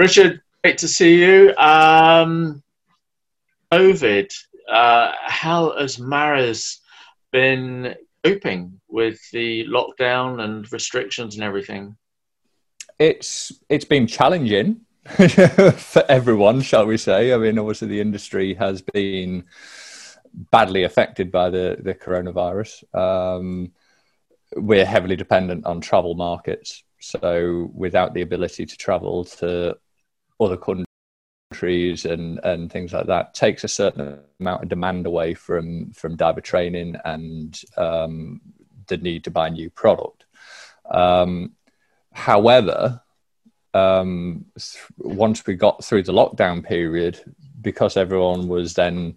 Richard, great to see you. Um, COVID, uh, how has Mares been coping with the lockdown and restrictions and everything? It's it's been challenging for everyone, shall we say? I mean, obviously the industry has been badly affected by the the coronavirus. Um, we're heavily dependent on travel markets, so without the ability to travel to other countries and and things like that, takes a certain amount of demand away from from diver training and um, the need to buy new product. Um, however, um, th- once we got through the lockdown period, because everyone was then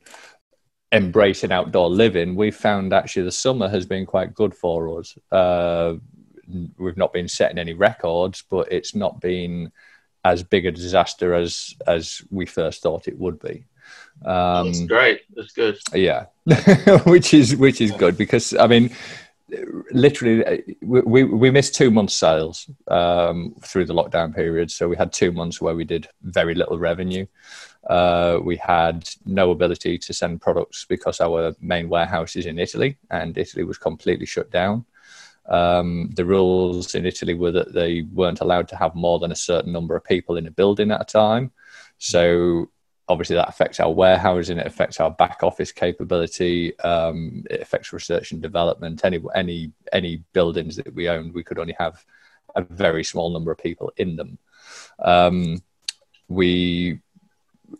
embracing outdoor living, we found actually the summer has been quite good for us. Uh, we've not been setting any records, but it's not been as big a disaster as as we first thought it would be. Um, That's great. That's good. Yeah, which is which is good because I mean, literally, we we missed two months sales um, through the lockdown period, so we had two months where we did very little revenue. Uh, we had no ability to send products because our main warehouse is in Italy, and Italy was completely shut down. Um, the rules in Italy were that they weren't allowed to have more than a certain number of people in a building at a time. So obviously that affects our warehousing, it affects our back office capability, um, it affects research and development. Any any any buildings that we owned, we could only have a very small number of people in them. Um, we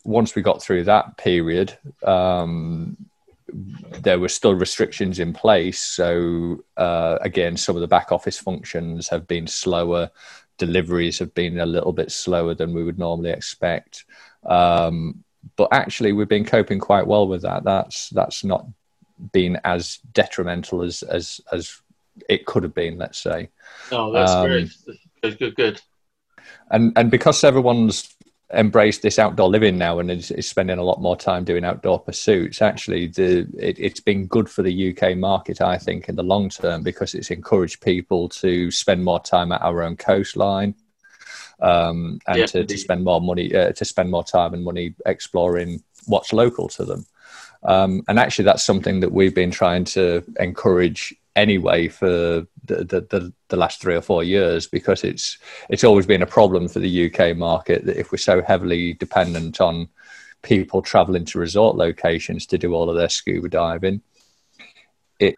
once we got through that period, um, there were still restrictions in place. So uh, again, some of the back office functions have been slower. Deliveries have been a little bit slower than we would normally expect. Um, but actually, we've been coping quite well with that. That's that's not been as detrimental as as as it could have been. Let's say. Oh, that's um, great. Good, good, good. And and because everyone's embraced this outdoor living now and is, is, spending a lot more time doing outdoor pursuits. Actually, the it, has been good for the UK market, I think, in the long term because it's encouraged people to spend more time at our own coastline. Um, and yeah, to, to, spend more money, uh, to spend more time and money exploring what's local to them. Um, and actually, that's something that we've been trying to encourage anyway for the, the, the, last three or four years because it's it's always been a problem for the UK market that if we're so heavily dependent on people traveling to resort locations to do all of their scuba diving, it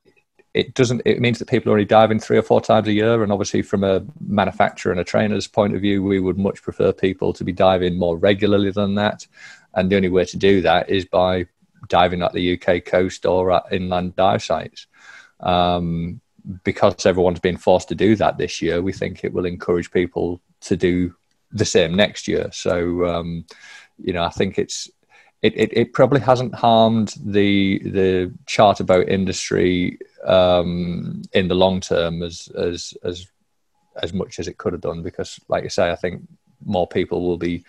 it doesn't it means that people are only diving three or four times a year. And obviously from a manufacturer and a trainer's point of view we would much prefer people to be diving more regularly than that. And the only way to do that is by diving at the UK coast or at inland dive sites um, because everyone's been forced to do that this year, we think it will encourage people to do the same next year. So, um, you know, I think it's it, it, it, probably hasn't harmed the the charter boat industry um, in the long term as as as as much as it could have done because, like you say, I think more people will be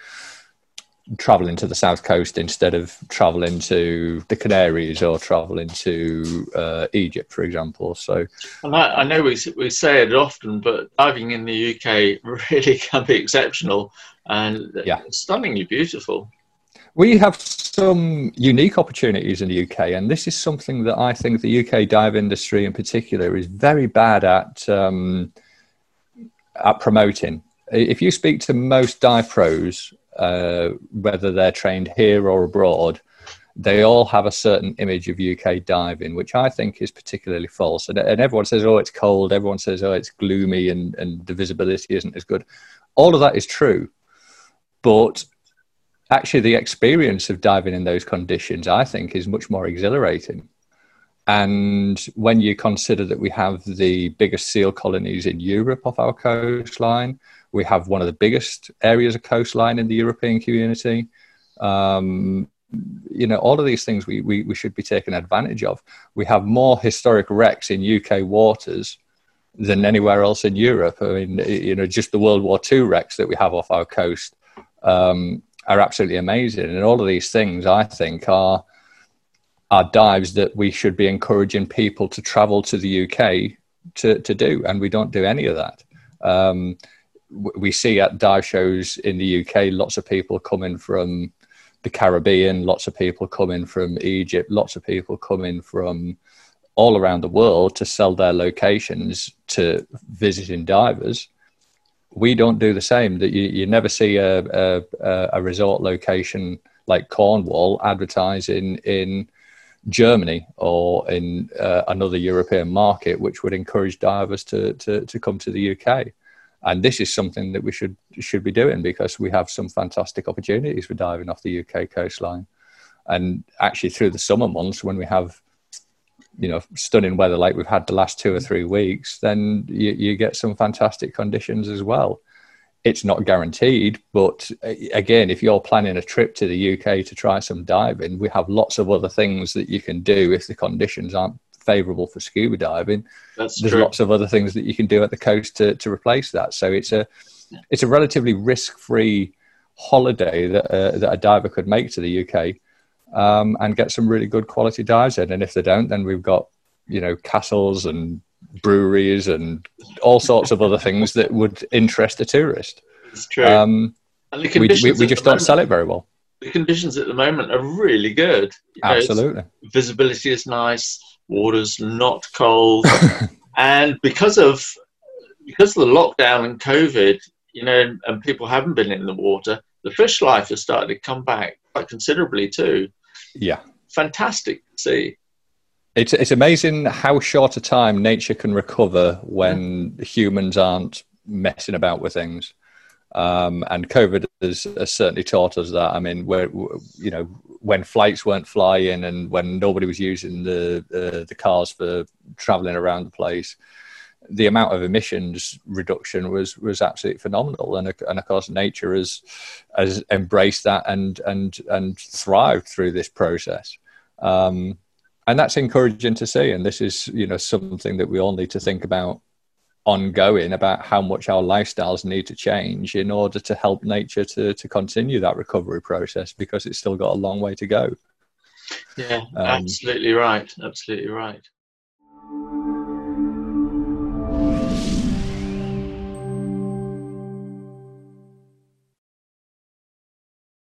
traveling to the south coast instead of traveling to the Canaries or traveling to uh, Egypt, for example. So, and I, I, know we, we say it often, but diving in the UK really can be exceptional and yeah. stunningly beautiful. We have some unique opportunities in the UK, and this is something that I think the UK dive industry in particular is very bad at um, at promoting. If you speak to most dive pros uh, whether they're trained here or abroad, they all have a certain image of UK diving, which I think is particularly false. And, and, everyone says, oh, it's cold. Everyone says, oh, it's gloomy and, and the visibility isn't as good. All of that is true. But actually, the experience of diving in those conditions, I think, is much more exhilarating. And when you consider that we have the biggest seal colonies in Europe off our coastline, we have one of the biggest areas of coastline in the European community. Um, you know, all of these things we, we, we should be taking advantage of. We have more historic wrecks in UK waters than anywhere else in Europe. I mean, you know, just the World War II wrecks that we have off our coast um, are absolutely amazing. And all of these things, I think, are are dives that we should be encouraging people to travel to the UK to, to do, and we don't do any of that. Um, we see at dive shows in the UK, lots of people coming from the Caribbean, lots of people coming from Egypt, lots of people coming from all around the world to sell their locations to visiting divers. We don't do the same. That you, you never see a, a, a resort location like Cornwall advertising in Germany or in uh, another European market, which would encourage divers to, to, to come to the UK. And this is something that we should should be doing because we have some fantastic opportunities for diving off the UK coastline. And actually, through the summer months, when we have you know stunning weather like we've had the last two or three weeks, then you, you get some fantastic conditions as well it's not guaranteed. But again, if you're planning a trip to the UK to try some diving, we have lots of other things that you can do if the conditions aren't favourable for scuba diving. That's There's true. lots of other things that you can do at the coast to, to replace that. So it's a it's a relatively risk free holiday that uh, that a diver could make to the UK um, and get some really good quality dives in. And if they don't, then we've got you know castles and breweries and all sorts of other things that would interest a tourist. It's true. Um, we, we, we just don't moment, sell it very well. The conditions at the moment are really good. You know, Absolutely. Visibility is nice. Water's not cold, and because of because of the lockdown and COVID, you know, and people haven't been in the water, the fish life has started to come back quite considerably too. Yeah, fantastic to see. It's it's amazing how short a time nature can recover when yeah. humans aren't messing about with things. Um, and COVID has, has, certainly taught us that. I mean, where you know when flights weren't flying and when nobody was using the uh, the cars for traveling around the place, the amount of emissions reduction was was absolutely phenomenal. And and of course, nature has has embraced that and and and thrived through this process. Um, and that's encouraging to see. And this is, you know, something that we all need to think about ongoing about how much our lifestyles need to change in order to help nature to, to continue that recovery process because it's still got a long way to go. Yeah, um, absolutely right. Absolutely right.